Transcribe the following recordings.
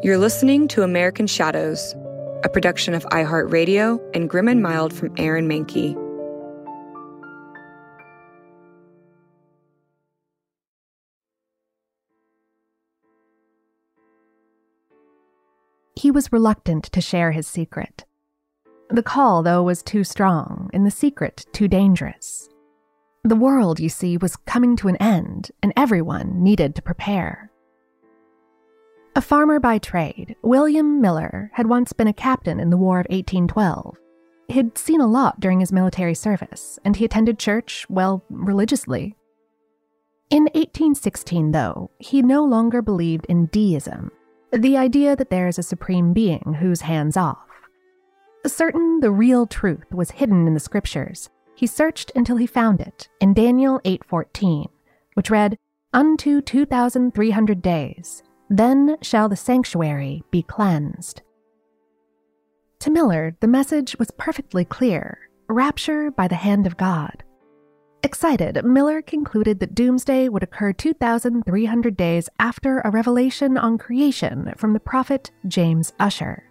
You're listening to American Shadows, a production of iHeartRadio and Grim and Mild from Aaron Mahnke. He was reluctant to share his secret. The call, though, was too strong, and the secret too dangerous. The world, you see, was coming to an end, and everyone needed to prepare. A farmer by trade, William Miller had once been a captain in the War of 1812. He'd seen a lot during his military service, and he attended church, well, religiously. In 1816, though, he no longer believed in deism, the idea that there is a supreme being who's hands off. Certain the real truth was hidden in the scriptures, he searched until he found it in Daniel 8:14, which read, "Unto 2300 days, then shall the sanctuary be cleansed." To Miller, the message was perfectly clear rapture by the hand of God. Excited, Miller concluded that doomsday would occur 2,300 days after a revelation on creation from the prophet James Ussher.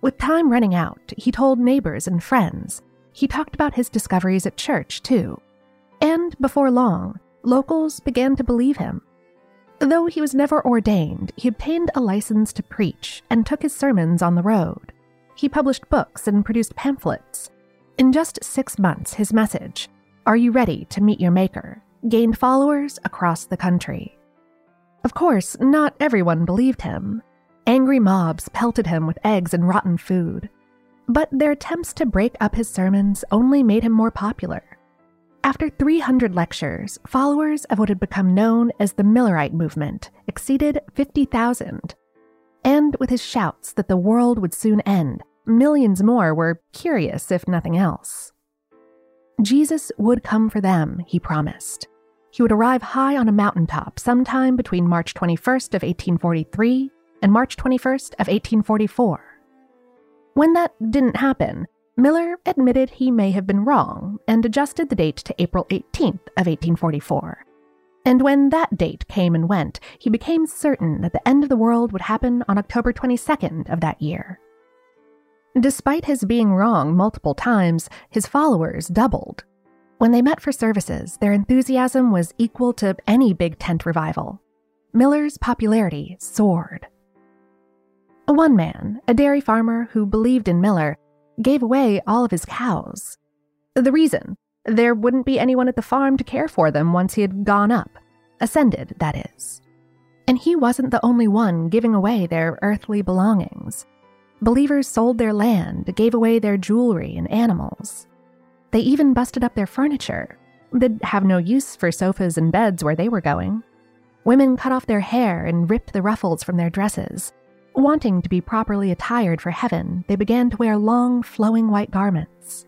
With time running out, he told neighbors and friends. He talked about his discoveries at church, too. And before long, locals began to believe him. Though he was never ordained, he obtained a license to preach and took his sermons on the road. He published books and produced pamphlets. In just six months, his message, are You Ready to Meet Your Maker? gained followers across the country. Of course, not everyone believed him. Angry mobs pelted him with eggs and rotten food. But their attempts to break up his sermons only made him more popular. After 300 lectures, followers of what had become known as the Millerite movement exceeded 50,000. And with his shouts that the world would soon end, millions more were curious, if nothing else. Jesus would come for them, he promised. He would arrive high on a mountaintop sometime between March 21st of 1843 and March 21st of 1844. When that didn't happen, Miller admitted he may have been wrong and adjusted the date to April 18th of 1844. And when that date came and went, he became certain that the end of the world would happen on October 22nd of that year. Despite his being wrong multiple times, his followers doubled. When they met for services, their enthusiasm was equal to any big tent revival. Miller's popularity soared. One man, a dairy farmer who believed in Miller, gave away all of his cows. The reason? There wouldn't be anyone at the farm to care for them once he had gone up. Ascended, that is. And he wasn't the only one giving away their earthly belongings. Believers sold their land, gave away their jewelry and animals. They even busted up their furniture. They'd have no use for sofas and beds where they were going. Women cut off their hair and ripped the ruffles from their dresses. Wanting to be properly attired for heaven, they began to wear long, flowing white garments.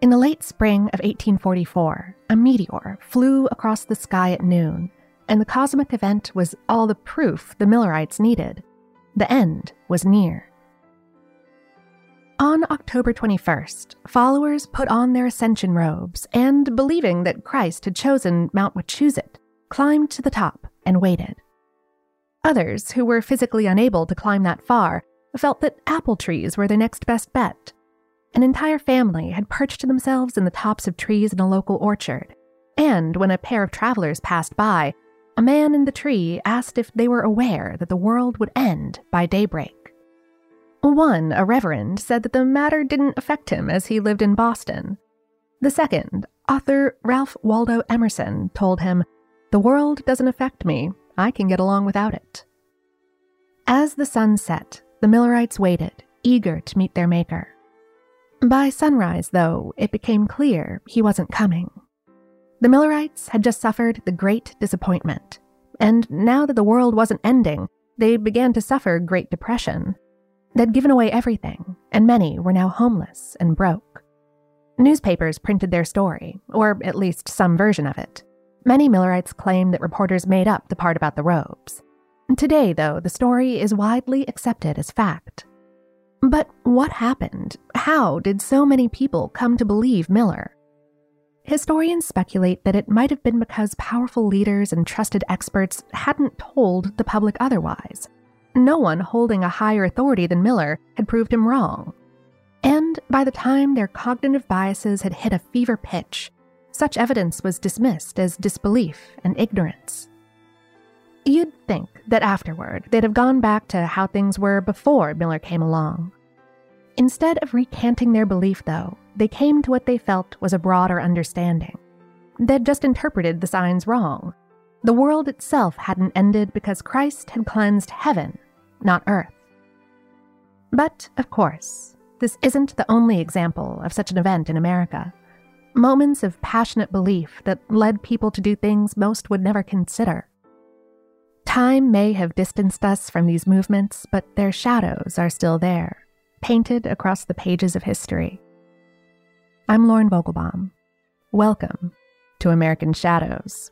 In the late spring of 1844, a meteor flew across the sky at noon, and the cosmic event was all the proof the Millerites needed. The end was near. On October 21st, followers put on their ascension robes and, believing that Christ had chosen Mount Wachusett, climbed to the top and waited. Others, who were physically unable to climb that far, felt that apple trees were their next best bet. An entire family had perched themselves in the tops of trees in a local orchard, and when a pair of travelers passed by, a man in the tree asked if they were aware that the world would end by daybreak. One, a reverend, said that the matter didn't affect him as he lived in Boston. The second, author Ralph Waldo Emerson, told him, The world doesn't affect me. I can get along without it. As the sun set, the Millerites waited, eager to meet their maker. By sunrise, though, it became clear he wasn't coming. The Millerites had just suffered the great disappointment. and now that the world wasn't ending, they began to suffer Great Depression. They'd given away everything, and many were now homeless and broke. Newspapers printed their story, or at least some version of it. Many Millerites claim that reporters made up the part about the robes. Today, though, the story is widely accepted as fact. But what happened? How did so many people come to believe Miller? Historians speculate that it might have been because powerful leaders and trusted experts hadn't told the public otherwise. No one holding a higher authority than Miller had proved him wrong. And by the time their cognitive biases had hit a fever pitch, such evidence was dismissed as disbelief and ignorance. You'd think that afterward they'd have gone back to how things were before Miller came along. Instead of recanting their belief, though, they came to what they felt was a broader understanding. They'd just interpreted the signs wrong. The world itself hadn't ended because Christ had cleansed heaven, not earth. But, of course, this isn't the only example of such an event in America. Moments of passionate belief that led people to do things most would never consider. Time may have distanced us from these movements, but their shadows are still there, painted across the pages of history. I'm Lauren Vogelbaum. Welcome to American Shadows.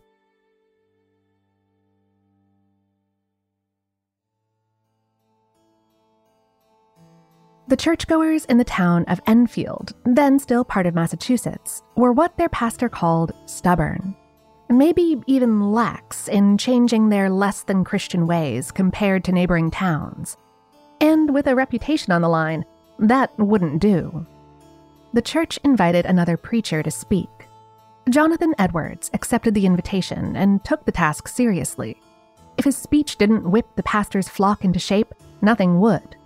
The churchgoers in the town of Enfield, then still part of Massachusetts, were what their pastor called stubborn, maybe even lax in changing their less than Christian ways compared to neighboring towns. And with a reputation on the line, that wouldn't do the church invited another preacher to speak. Jonathan Edwards accepted the invitation and took the task seriously. If his speech didn't whip the pastor's flock into shape, nothing would.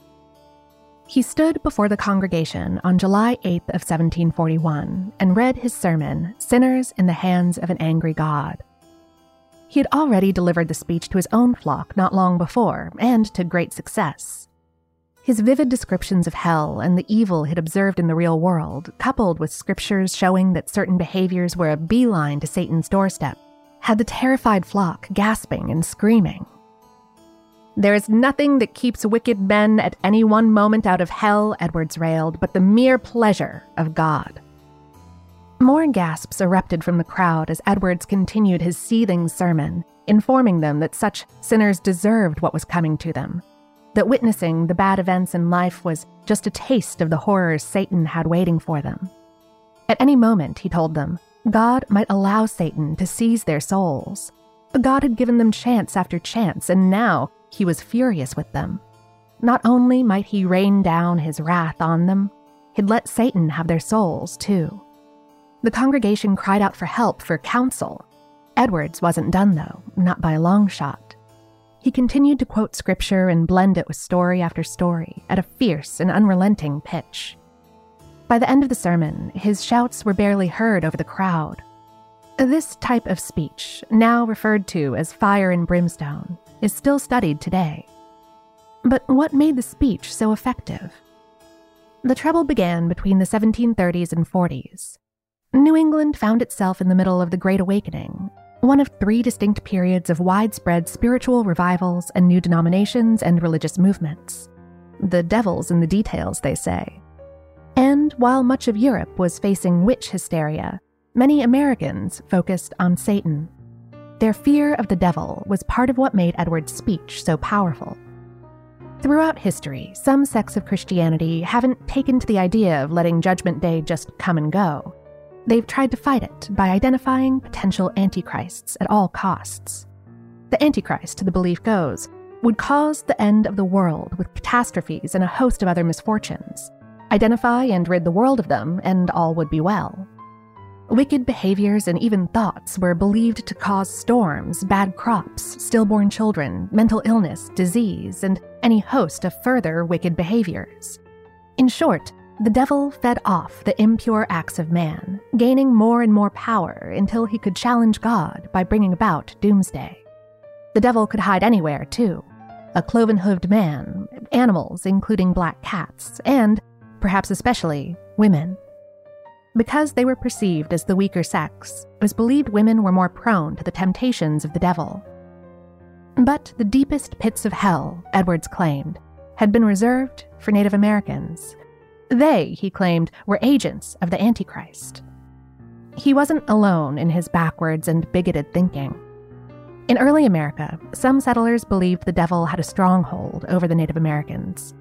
He stood before the congregation on July 8th of 1741 and read his sermon, Sinners in the Hands of an Angry God. He had already delivered the speech to his own flock not long before, and to great success. His vivid descriptions of hell and the evil he'd observed in the real world, coupled with scriptures showing that certain behaviors were a beeline to Satan's doorstep, had the terrified flock gasping and screaming. There is nothing that keeps wicked men at any one moment out of hell, Edwards railed, but the mere pleasure of God. More gasps erupted from the crowd as Edwards continued his seething sermon, informing them that such sinners deserved what was coming to them that witnessing the bad events in life was just a taste of the horrors Satan had waiting for them. At any moment, he told them, God might allow Satan to seize their souls. God had given them chance after chance, and now he was furious with them. Not only might he rain down his wrath on them, he'd let Satan have their souls, too. The congregation cried out for help, for counsel. Edwards wasn't done, though, not by a long shot. He continued to quote scripture and blend it with story after story at a fierce and unrelenting pitch. By the end of the sermon, his shouts were barely heard over the crowd. This type of speech, now referred to as fire and brimstone, is still studied today. But what made the speech so effective? The trouble began between the 1730s and 40s. New England found itself in the middle of the Great Awakening, one of three distinct periods of widespread spiritual revivals and new denominations and religious movements. The devil's in the details, they say. And while much of Europe was facing witch hysteria, many Americans focused on Satan. Their fear of the devil was part of what made Edward's speech so powerful. Throughout history, some sects of Christianity haven't taken to the idea of letting Judgment Day just come and go. They've tried to fight it by identifying potential antichrists at all costs. The antichrist, the belief goes, would cause the end of the world with catastrophes and a host of other misfortunes. Identify and rid the world of them, and all would be well. Wicked behaviors and even thoughts were believed to cause storms, bad crops, stillborn children, mental illness, disease, and any host of further wicked behaviors. In short, the devil fed off the impure acts of man, gaining more and more power until he could challenge God by bringing about doomsday. The devil could hide anywhere, too a cloven hooved man, animals, including black cats, and, perhaps especially, women. Because they were perceived as the weaker sex, it was believed women were more prone to the temptations of the devil. But the deepest pits of hell, Edwards claimed, had been reserved for Native Americans. They, he claimed, were agents of the Antichrist. He wasn't alone in his backwards and bigoted thinking. In early America, some settlers believed the devil had a stronghold over the Native Americans.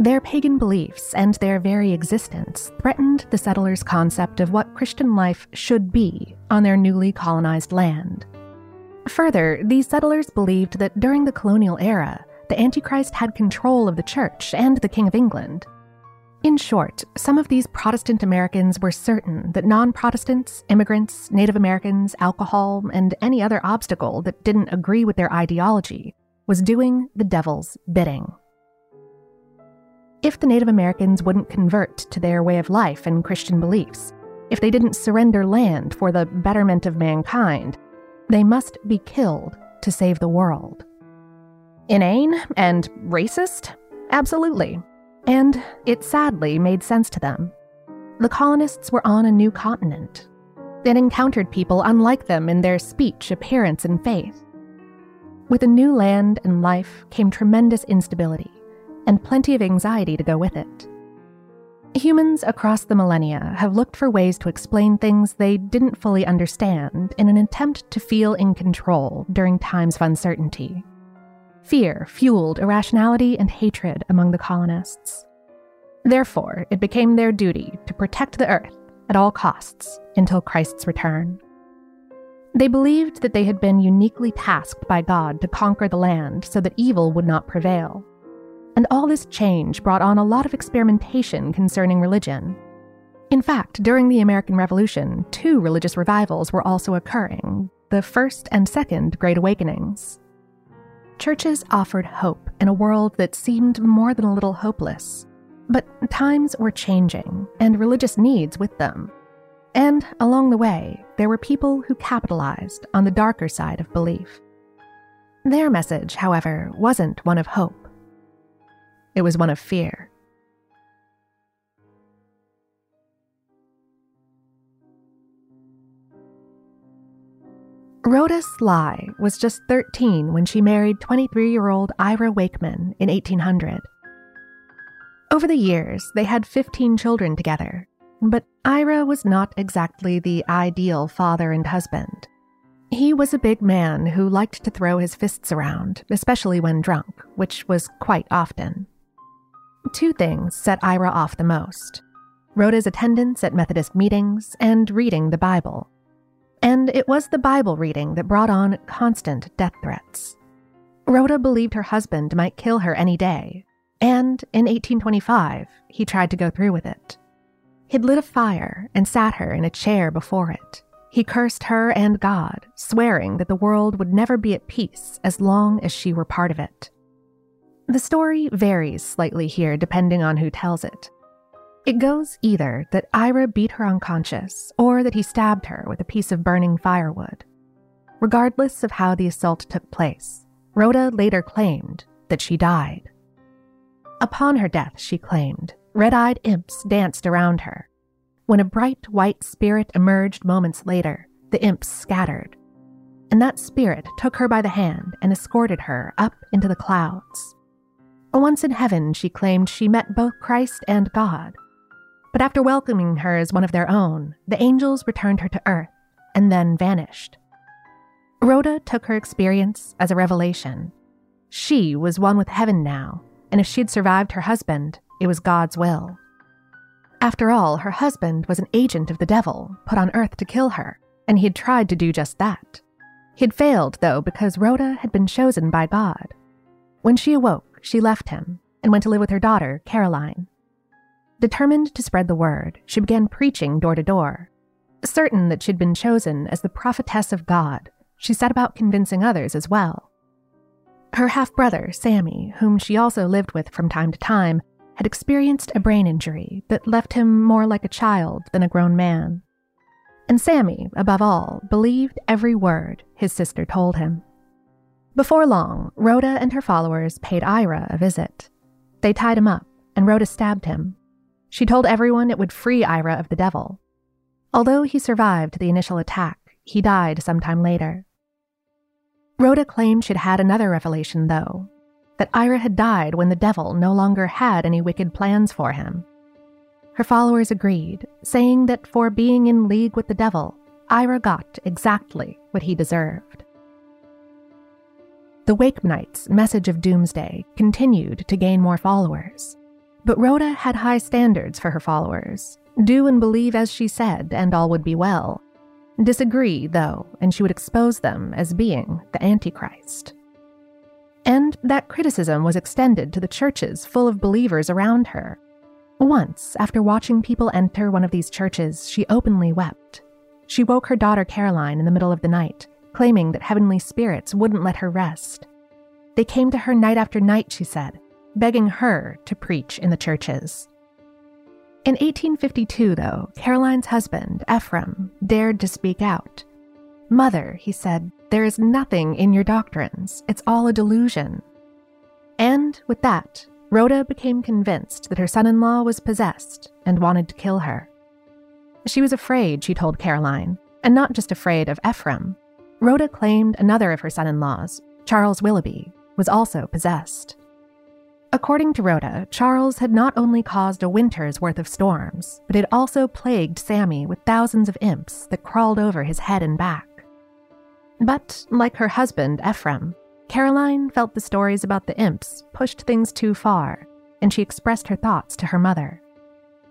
Their pagan beliefs and their very existence threatened the settlers' concept of what Christian life should be on their newly colonized land. Further, these settlers believed that during the colonial era, the Antichrist had control of the church and the King of England, in short, some of these Protestant Americans were certain that non Protestants, immigrants, Native Americans, alcohol, and any other obstacle that didn't agree with their ideology was doing the devil's bidding. If the Native Americans wouldn't convert to their way of life and Christian beliefs, if they didn't surrender land for the betterment of mankind, they must be killed to save the world. Inane and racist? Absolutely. And it sadly made sense to them. The colonists were on a new continent. They'd encountered people unlike them in their speech, appearance, and faith. With a new land and life came tremendous instability, and plenty of anxiety to go with it. Humans across the millennia have looked for ways to explain things they didn't fully understand in an attempt to feel in control during times of uncertainty. Fear fueled irrationality and hatred among the colonists. Therefore, it became their duty to protect the earth at all costs until Christ's return. They believed that they had been uniquely tasked by God to conquer the land so that evil would not prevail. And all this change brought on a lot of experimentation concerning religion. In fact, during the American Revolution, two religious revivals were also occurring the First and Second Great Awakenings. Churches offered hope in a world that seemed more than a little hopeless. But times were changing, and religious needs with them. And along the way, there were people who capitalized on the darker side of belief. Their message, however, wasn't one of hope, it was one of fear. Rhoda Sly was just 13 when she married 23 year old Ira Wakeman in 1800. Over the years, they had 15 children together, but Ira was not exactly the ideal father and husband. He was a big man who liked to throw his fists around, especially when drunk, which was quite often. Two things set Ira off the most Rhoda's attendance at Methodist meetings and reading the Bible. And it was the Bible reading that brought on constant death threats. Rhoda believed her husband might kill her any day, and in 1825, he tried to go through with it. He'd lit a fire and sat her in a chair before it. He cursed her and God, swearing that the world would never be at peace as long as she were part of it. The story varies slightly here depending on who tells it. It goes either that Ira beat her unconscious or that he stabbed her with a piece of burning firewood. Regardless of how the assault took place, Rhoda later claimed that she died. Upon her death, she claimed, red eyed imps danced around her. When a bright white spirit emerged moments later, the imps scattered. And that spirit took her by the hand and escorted her up into the clouds. Once in heaven, she claimed she met both Christ and God, but after welcoming her as one of their own, the angels returned her to earth and then vanished. Rhoda took her experience as a revelation. She was one with heaven now, and if she'd survived her husband, it was God's will. After all, her husband was an agent of the devil, put on earth to kill her, and he had tried to do just that. He had failed, though, because Rhoda had been chosen by God. When she awoke, she left him and went to live with her daughter, Caroline. Determined to spread the word, she began preaching door to door. Certain that she'd been chosen as the prophetess of God, she set about convincing others as well. Her half brother, Sammy, whom she also lived with from time to time, had experienced a brain injury that left him more like a child than a grown man. And Sammy, above all, believed every word his sister told him. Before long, Rhoda and her followers paid Ira a visit. They tied him up, and Rhoda stabbed him, she told everyone it would free Ira of the devil. Although he survived the initial attack, he died sometime later. Rhoda claimed she'd had another revelation, though that Ira had died when the devil no longer had any wicked plans for him. Her followers agreed, saying that for being in league with the devil, Ira got exactly what he deserved. The Wakemanite's message of doomsday continued to gain more followers. But Rhoda had high standards for her followers do and believe as she said, and all would be well. Disagree, though, and she would expose them as being the Antichrist. And that criticism was extended to the churches full of believers around her. Once, after watching people enter one of these churches, she openly wept. She woke her daughter Caroline in the middle of the night, claiming that heavenly spirits wouldn't let her rest. They came to her night after night, she said, begging her to preach in the churches. In 1852, though, Caroline's husband, Ephraim, dared to speak out. Mother, he said, there is nothing in your doctrines. It's all a delusion. And with that, Rhoda became convinced that her son in law was possessed and wanted to kill her. She was afraid, she told Caroline, and not just afraid of Ephraim. Rhoda claimed another of her son in laws, Charles Willoughby, was also possessed. According to Rhoda, Charles had not only caused a winter's worth of storms, but had also plagued Sammy with thousands of imps that crawled over his head and back. But, like her husband, Ephraim, Caroline felt the stories about the imps pushed things too far, and she expressed her thoughts to her mother.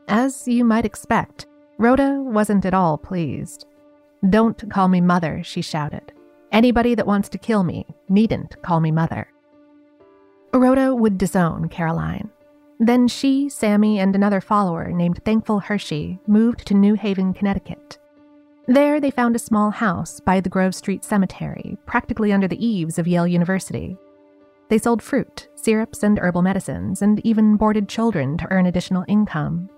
As you might expect, Rhoda wasn't at all pleased. Don't call me mother, she shouted. Anybody that wants to kill me needn't call me mother. Rhoda would disown Caroline. Then she, Sammy, and another follower named Thankful Hershey moved to New Haven, Connecticut. There, they found a small house by the Grove Street Cemetery, practically under the eaves of Yale University. They sold fruit, syrups, and herbal medicines, and even boarded children to earn additional income.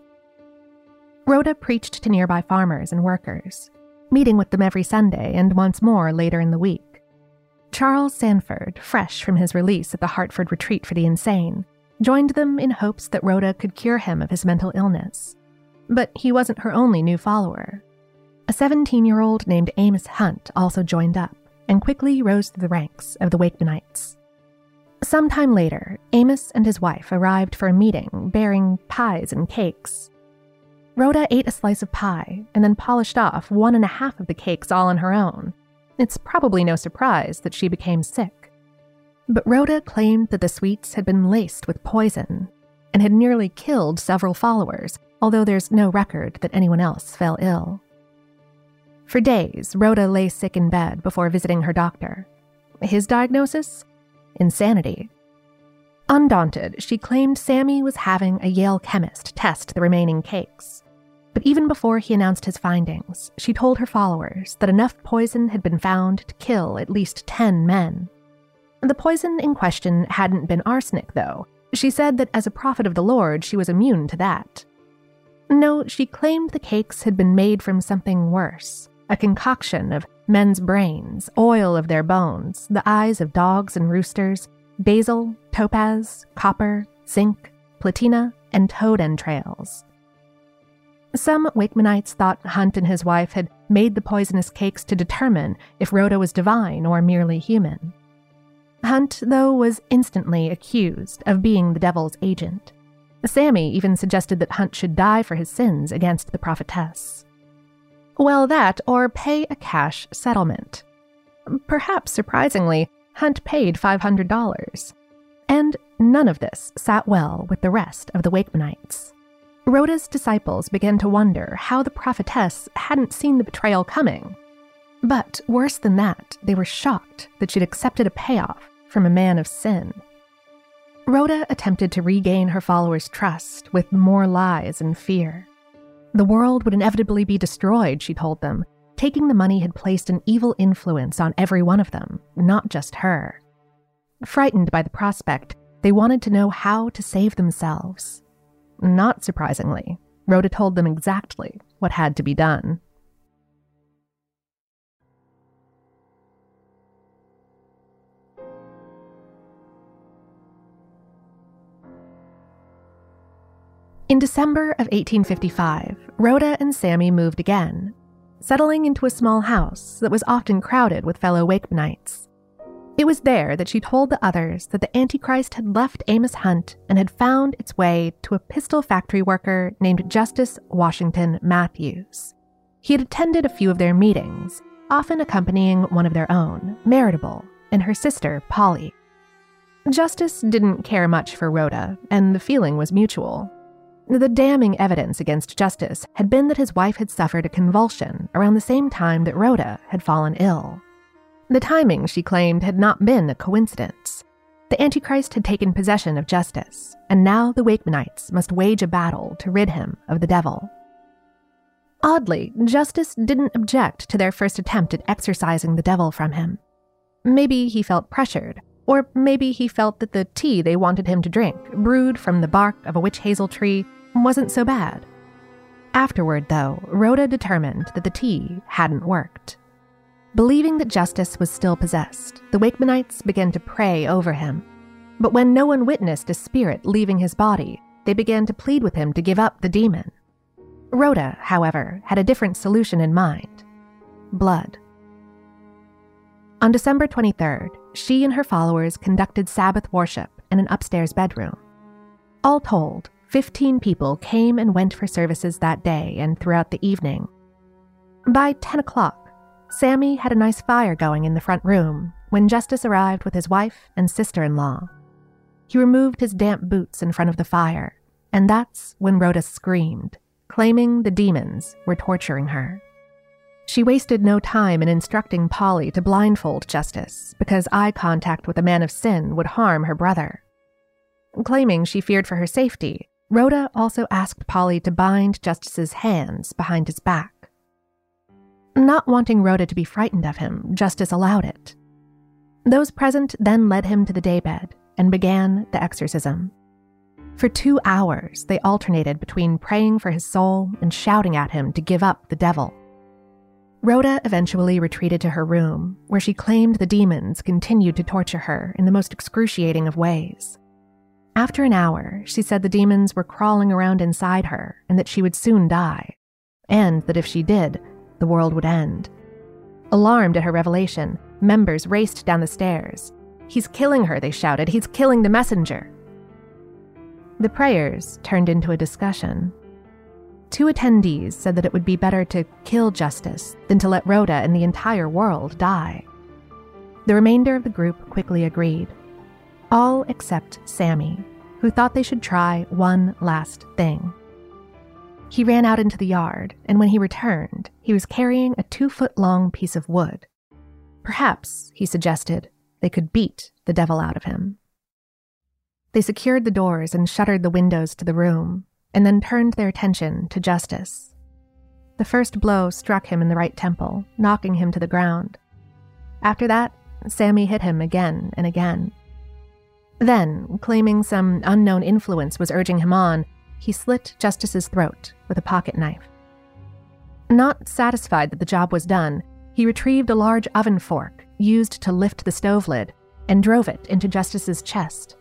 Rhoda preached to nearby farmers and workers, meeting with them every Sunday and once more later in the week. Charles Sanford, fresh from his release at the Hartford Retreat for the Insane, joined them in hopes that Rhoda could cure him of his mental illness. But he wasn't her only new follower. A 17 year old named Amos Hunt also joined up and quickly rose to the ranks of the Wakemanites. Sometime later, Amos and his wife arrived for a meeting bearing pies and cakes. Rhoda ate a slice of pie and then polished off one and a half of the cakes all on her own it's probably no surprise that she became sick. But Rhoda claimed that the sweets had been laced with poison and had nearly killed several followers, although there's no record that anyone else fell ill. For days, Rhoda lay sick in bed before visiting her doctor. His diagnosis? Insanity. Undaunted, she claimed Sammy was having a Yale chemist test the remaining cakes. But even before he announced his findings, she told her followers that enough poison had been found to kill at least 10 men. The poison in question hadn't been arsenic, though. She said that as a prophet of the Lord, she was immune to that. No, she claimed the cakes had been made from something worse a concoction of men's brains, oil of their bones, the eyes of dogs and roosters, basil, topaz, copper, zinc, platina, and toad entrails. Some Wakemanites thought Hunt and his wife had made the poisonous cakes to determine if Rhoda was divine or merely human. Hunt, though, was instantly accused of being the devil's agent. Sammy even suggested that Hunt should die for his sins against the prophetess. Well, that, or pay a cash settlement. Perhaps surprisingly, Hunt paid $500. And none of this sat well with the rest of the Wakemanites. Rhoda's disciples began to wonder how the prophetess hadn't seen the betrayal coming. But worse than that, they were shocked that she'd accepted a payoff from a man of sin. Rhoda attempted to regain her followers' trust with more lies and fear. The world would inevitably be destroyed, she told them. Taking the money had placed an evil influence on every one of them, not just her. Frightened by the prospect, they wanted to know how to save themselves. Not surprisingly, Rhoda told them exactly what had to be done. In December of 1855, Rhoda and Sammy moved again, settling into a small house that was often crowded with fellow Wakemanites. It was there that she told the others that the Antichrist had left Amos Hunt and had found its way to a pistol factory worker named Justice Washington Matthews. He had attended a few of their meetings, often accompanying one of their own, Maritable, and her sister, Polly. Justice didn't care much for Rhoda, and the feeling was mutual. The damning evidence against Justice had been that his wife had suffered a convulsion around the same time that Rhoda had fallen ill. The timing, she claimed, had not been a coincidence. The Antichrist had taken possession of justice, and now the Wakemanites must wage a battle to rid him of the devil. Oddly, Justice didn't object to their first attempt at exorcising the devil from him. Maybe he felt pressured, or maybe he felt that the tea they wanted him to drink, brewed from the bark of a witch hazel tree, wasn't so bad. Afterward, though, Rhoda determined that the tea hadn't worked. Believing that Justice was still possessed, the Wakemanites began to pray over him. But when no one witnessed a spirit leaving his body, they began to plead with him to give up the demon. Rhoda, however, had a different solution in mind blood. On December 23rd, she and her followers conducted Sabbath worship in an upstairs bedroom. All told, 15 people came and went for services that day and throughout the evening. By 10 o'clock, Sammy had a nice fire going in the front room when Justice arrived with his wife and sister in law. He removed his damp boots in front of the fire, and that's when Rhoda screamed, claiming the demons were torturing her. She wasted no time in instructing Polly to blindfold Justice because eye contact with a man of sin would harm her brother. Claiming she feared for her safety, Rhoda also asked Polly to bind Justice's hands behind his back. Not wanting Rhoda to be frightened of him, Justice allowed it. Those present then led him to the daybed and began the exorcism. For two hours, they alternated between praying for his soul and shouting at him to give up the devil. Rhoda eventually retreated to her room, where she claimed the demons continued to torture her in the most excruciating of ways. After an hour, she said the demons were crawling around inside her and that she would soon die, and that if she did, the world would end. Alarmed at her revelation, members raced down the stairs. He's killing her, they shouted. He's killing the messenger. The prayers turned into a discussion. Two attendees said that it would be better to kill Justice than to let Rhoda and the entire world die. The remainder of the group quickly agreed. All except Sammy, who thought they should try one last thing. He ran out into the yard, and when he returned, he was carrying a two foot long piece of wood. Perhaps, he suggested, they could beat the devil out of him. They secured the doors and shuttered the windows to the room, and then turned their attention to Justice. The first blow struck him in the right temple, knocking him to the ground. After that, Sammy hit him again and again. Then, claiming some unknown influence was urging him on, he slit Justice's throat with a pocket knife. Not satisfied that the job was done, he retrieved a large oven fork used to lift the stove lid and drove it into Justice's chest.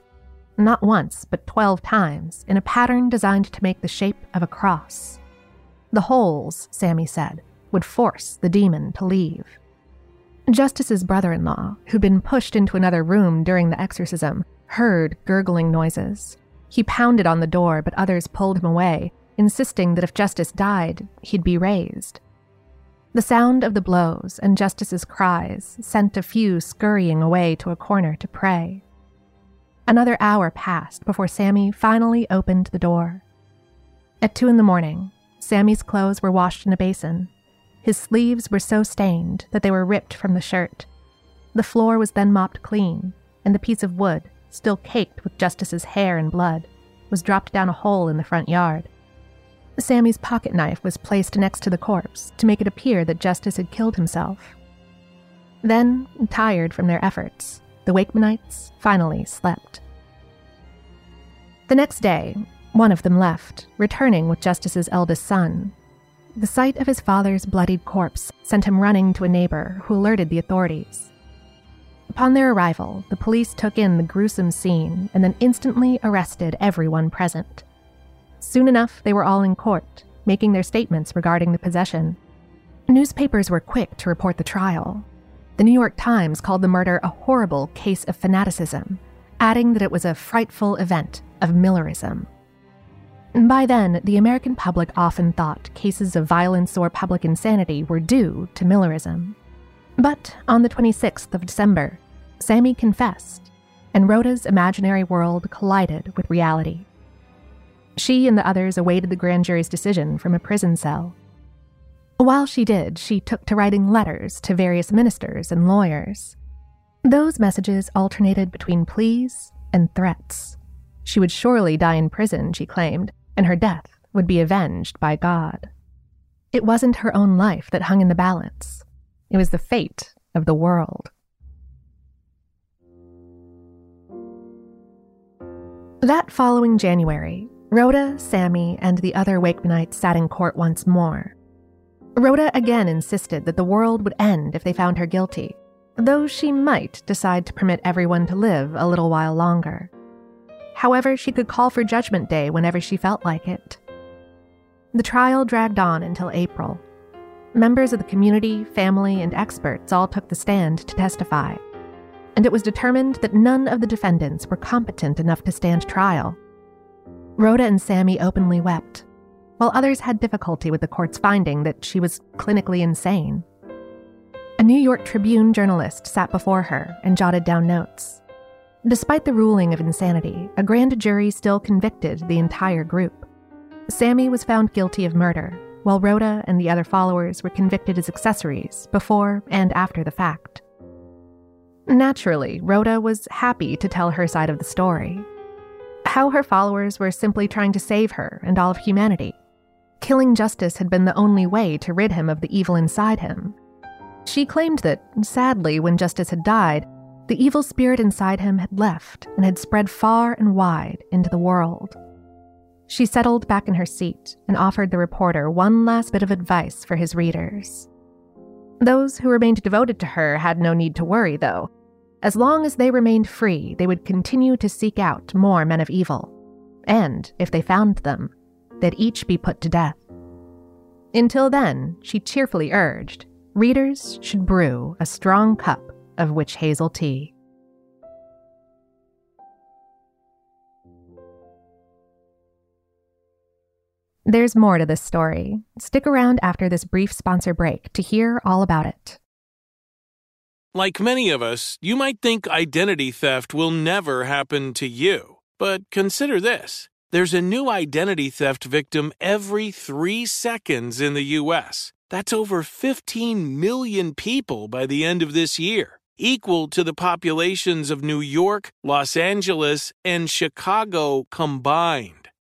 Not once, but 12 times, in a pattern designed to make the shape of a cross. The holes, Sammy said, would force the demon to leave. Justice's brother in law, who'd been pushed into another room during the exorcism, heard gurgling noises he pounded on the door, but others pulled him away, insisting that if Justice died, he'd be raised. The sound of the blows and Justice's cries sent a few scurrying away to a corner to pray. Another hour passed before Sammy finally opened the door. At two in the morning, Sammy's clothes were washed in a basin. His sleeves were so stained that they were ripped from the shirt. The floor was then mopped clean, and the piece of wood still caked with Justice's hair and blood, was dropped down a hole in the front yard. Sammy's pocket knife was placed next to the corpse to make it appear that Justice had killed himself. Then, tired from their efforts, the Wakemanites finally slept. The next day, one of them left, returning with Justice's eldest son. The sight of his father's bloodied corpse sent him running to a neighbor who alerted the authorities. Upon their arrival, the police took in the gruesome scene and then instantly arrested everyone present. Soon enough, they were all in court, making their statements regarding the possession. Newspapers were quick to report the trial. The New York Times called the murder a horrible case of fanaticism, adding that it was a frightful event of Millerism. By then, the American public often thought cases of violence or public insanity were due to Millerism. But on the 26th of December, Sammy confessed, and Rhoda's imaginary world collided with reality. She and the others awaited the grand jury's decision from a prison cell. While she did, she took to writing letters to various ministers and lawyers. Those messages alternated between pleas and threats. She would surely die in prison, she claimed, and her death would be avenged by God. It wasn't her own life that hung in the balance, it was the fate of the world. That following January, Rhoda, Sammy, and the other Wakemanites sat in court once more. Rhoda again insisted that the world would end if they found her guilty, though she might decide to permit everyone to live a little while longer. However, she could call for Judgment Day whenever she felt like it. The trial dragged on until April. Members of the community, family, and experts all took the stand to testify. And it was determined that none of the defendants were competent enough to stand trial. Rhoda and Sammy openly wept, while others had difficulty with the court's finding that she was clinically insane. A New York Tribune journalist sat before her and jotted down notes. Despite the ruling of insanity, a grand jury still convicted the entire group. Sammy was found guilty of murder, while Rhoda and the other followers were convicted as accessories before and after the fact. Naturally, Rhoda was happy to tell her side of the story. How her followers were simply trying to save her and all of humanity. Killing Justice had been the only way to rid him of the evil inside him. She claimed that, sadly, when Justice had died, the evil spirit inside him had left and had spread far and wide into the world. She settled back in her seat and offered the reporter one last bit of advice for his readers. Those who remained devoted to her had no need to worry, though. As long as they remained free, they would continue to seek out more men of evil. And, if they found them, they'd each be put to death. Until then, she cheerfully urged, readers should brew a strong cup of witch hazel tea. There's more to this story. Stick around after this brief sponsor break to hear all about it. Like many of us, you might think identity theft will never happen to you. But consider this there's a new identity theft victim every three seconds in the U.S. That's over 15 million people by the end of this year equal to the populations of New York, Los Angeles, and Chicago combined.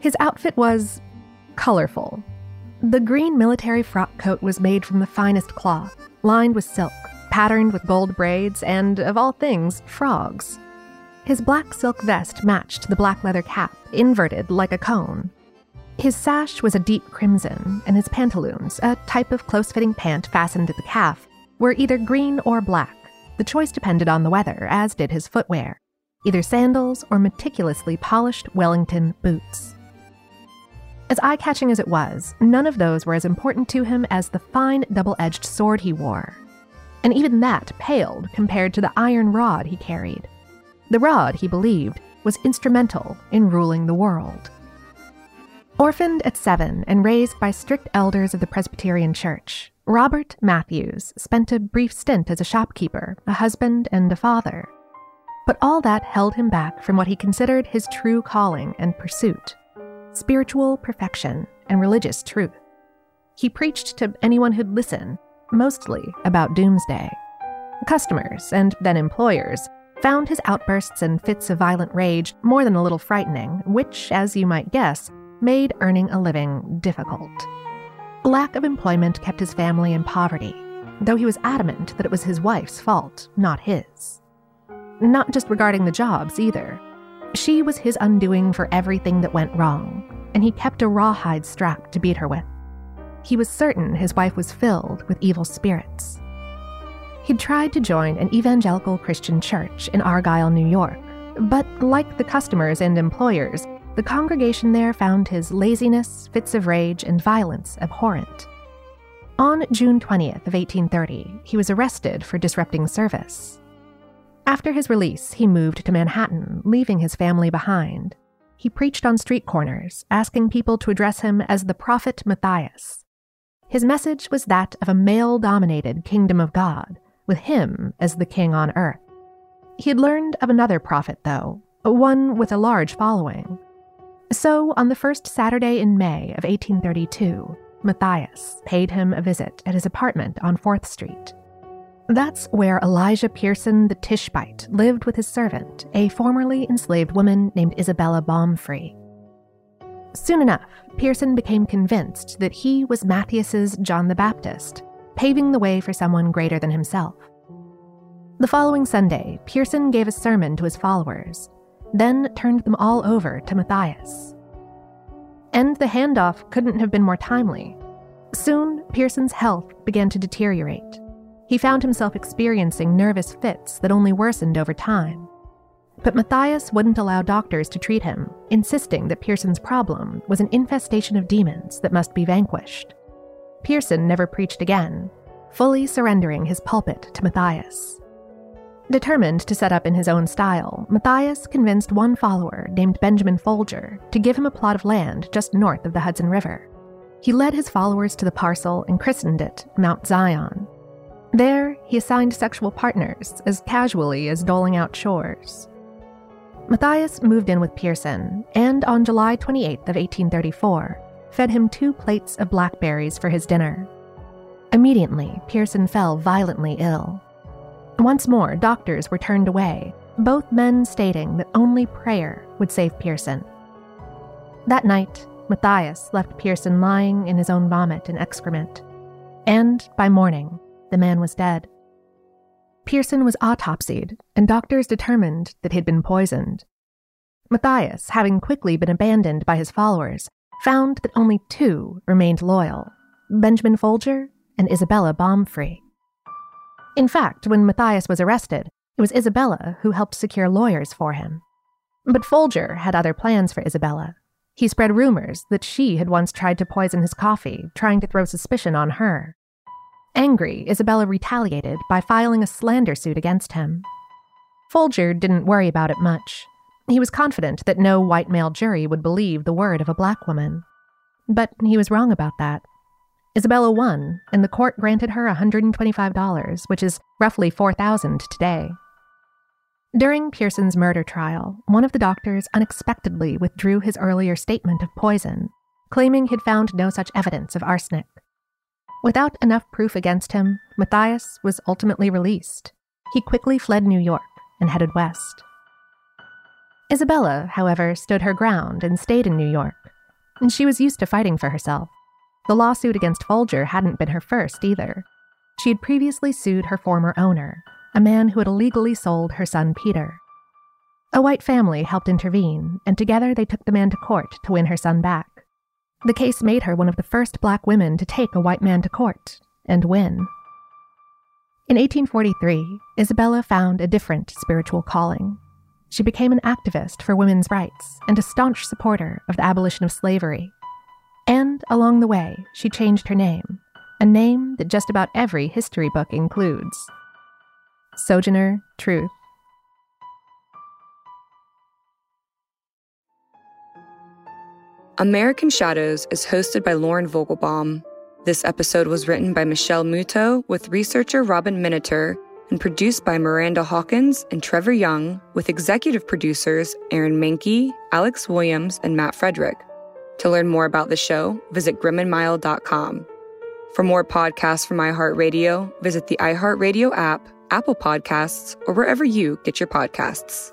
His outfit was colorful. The green military frock coat was made from the finest cloth, lined with silk, patterned with gold braids, and, of all things, frogs. His black silk vest matched the black leather cap, inverted like a cone. His sash was a deep crimson, and his pantaloons, a type of close fitting pant fastened at the calf, were either green or black. The choice depended on the weather, as did his footwear. either sandals or meticulously polished Wellington boots. As eye catching as it was, none of those were as important to him as the fine double edged sword he wore. And even that paled compared to the iron rod he carried. The rod, he believed, was instrumental in ruling the world. Orphaned at seven and raised by strict elders of the Presbyterian Church, Robert Matthews spent a brief stint as a shopkeeper, a husband, and a father. But all that held him back from what he considered his true calling and pursuit spiritual perfection and religious truth. He preached to anyone who'd listen, mostly about doomsday. Customers, and then employers, found his outbursts and fits of violent rage more than a little frightening, which, as you might guess, made earning a living difficult. Lack of employment kept his family in poverty, though he was adamant that it was his wife's fault, not his. Not just regarding the jobs, either. She was his undoing for everything that went wrong, and he kept a rawhide strap to beat her with. He was certain his wife was filled with evil spirits. He'd tried to join an evangelical Christian church in Argyle, New York, but like the customers and employers, the congregation there found his laziness, fits of rage, and violence abhorrent. On June 20th of 1830, he was arrested for disrupting service. After his release, he moved to Manhattan, leaving his family behind. He preached on street corners, asking people to address him as the Prophet Matthias. His message was that of a male dominated kingdom of God, with him as the king on earth. He had learned of another prophet, though, one with a large following. So, on the first Saturday in May of 1832, Matthias paid him a visit at his apartment on 4th Street. That's where Elijah Pierson the Tishbite lived with his servant, a formerly enslaved woman named Isabella Baumfree. Soon enough, Pierson became convinced that he was Matthias's John the Baptist, paving the way for someone greater than himself. The following Sunday, Pierson gave a sermon to his followers, then turned them all over to Matthias. And the handoff couldn't have been more timely. Soon, Pierson's health began to deteriorate. He found himself experiencing nervous fits that only worsened over time. But Matthias wouldn't allow doctors to treat him, insisting that Pierson's problem was an infestation of demons that must be vanquished. Pierson never preached again, fully surrendering his pulpit to Matthias. Determined to set up in his own style, Matthias convinced one follower named Benjamin Folger to give him a plot of land just north of the Hudson River. He led his followers to the parcel and christened it Mount Zion, there, he assigned sexual partners as casually as doling out chores. Matthias moved in with Pierson, and on July 28th of 1834, fed him two plates of blackberries for his dinner. Immediately, Pierson fell violently ill. Once more, doctors were turned away, both men stating that only prayer would save Pierson. That night, Matthias left Pierson lying in his own vomit and excrement. And by morning, the man was dead. Pierson was autopsied, and doctors determined that he'd been poisoned. Matthias, having quickly been abandoned by his followers, found that only two remained loyal Benjamin Folger and Isabella Baumfree. In fact, when Matthias was arrested, it was Isabella who helped secure lawyers for him. But Folger had other plans for Isabella. He spread rumors that she had once tried to poison his coffee, trying to throw suspicion on her. Angry, Isabella retaliated by filing a slander suit against him. Folger didn't worry about it much. He was confident that no white male jury would believe the word of a black woman. But he was wrong about that. Isabella won, and the court granted her $125, which is roughly 4,000 today. During Pierson's murder trial, one of the doctors unexpectedly withdrew his earlier statement of poison, claiming he'd found no such evidence of arsenic. Without enough proof against him, Matthias was ultimately released. He quickly fled New York and headed west. Isabella, however, stood her ground and stayed in New York, and she was used to fighting for herself. The lawsuit against Folger hadn't been her first either. She had previously sued her former owner, a man who had illegally sold her son Peter. A white family helped intervene, and together they took the man to court to win her son back. The case made her one of the first black women to take a white man to court and win. In 1843, Isabella found a different spiritual calling. she became an activist for women's rights and a staunch supporter of the abolition of slavery. And along the way, she changed her name, a name that just about every history book includes Sojourner Truth. American Shadows is hosted by Lauren Vogelbaum. This episode was written by Michelle Muto with researcher Robin Miniter and produced by Miranda Hawkins and Trevor Young, with executive producers Aaron Mahnke, Alex Williams, and Matt Frederick. To learn more about the show, visit grimandmild.com. For more podcasts from iHeartRadio, visit the iHeartRadio app, Apple Podcasts, or wherever you get your podcasts.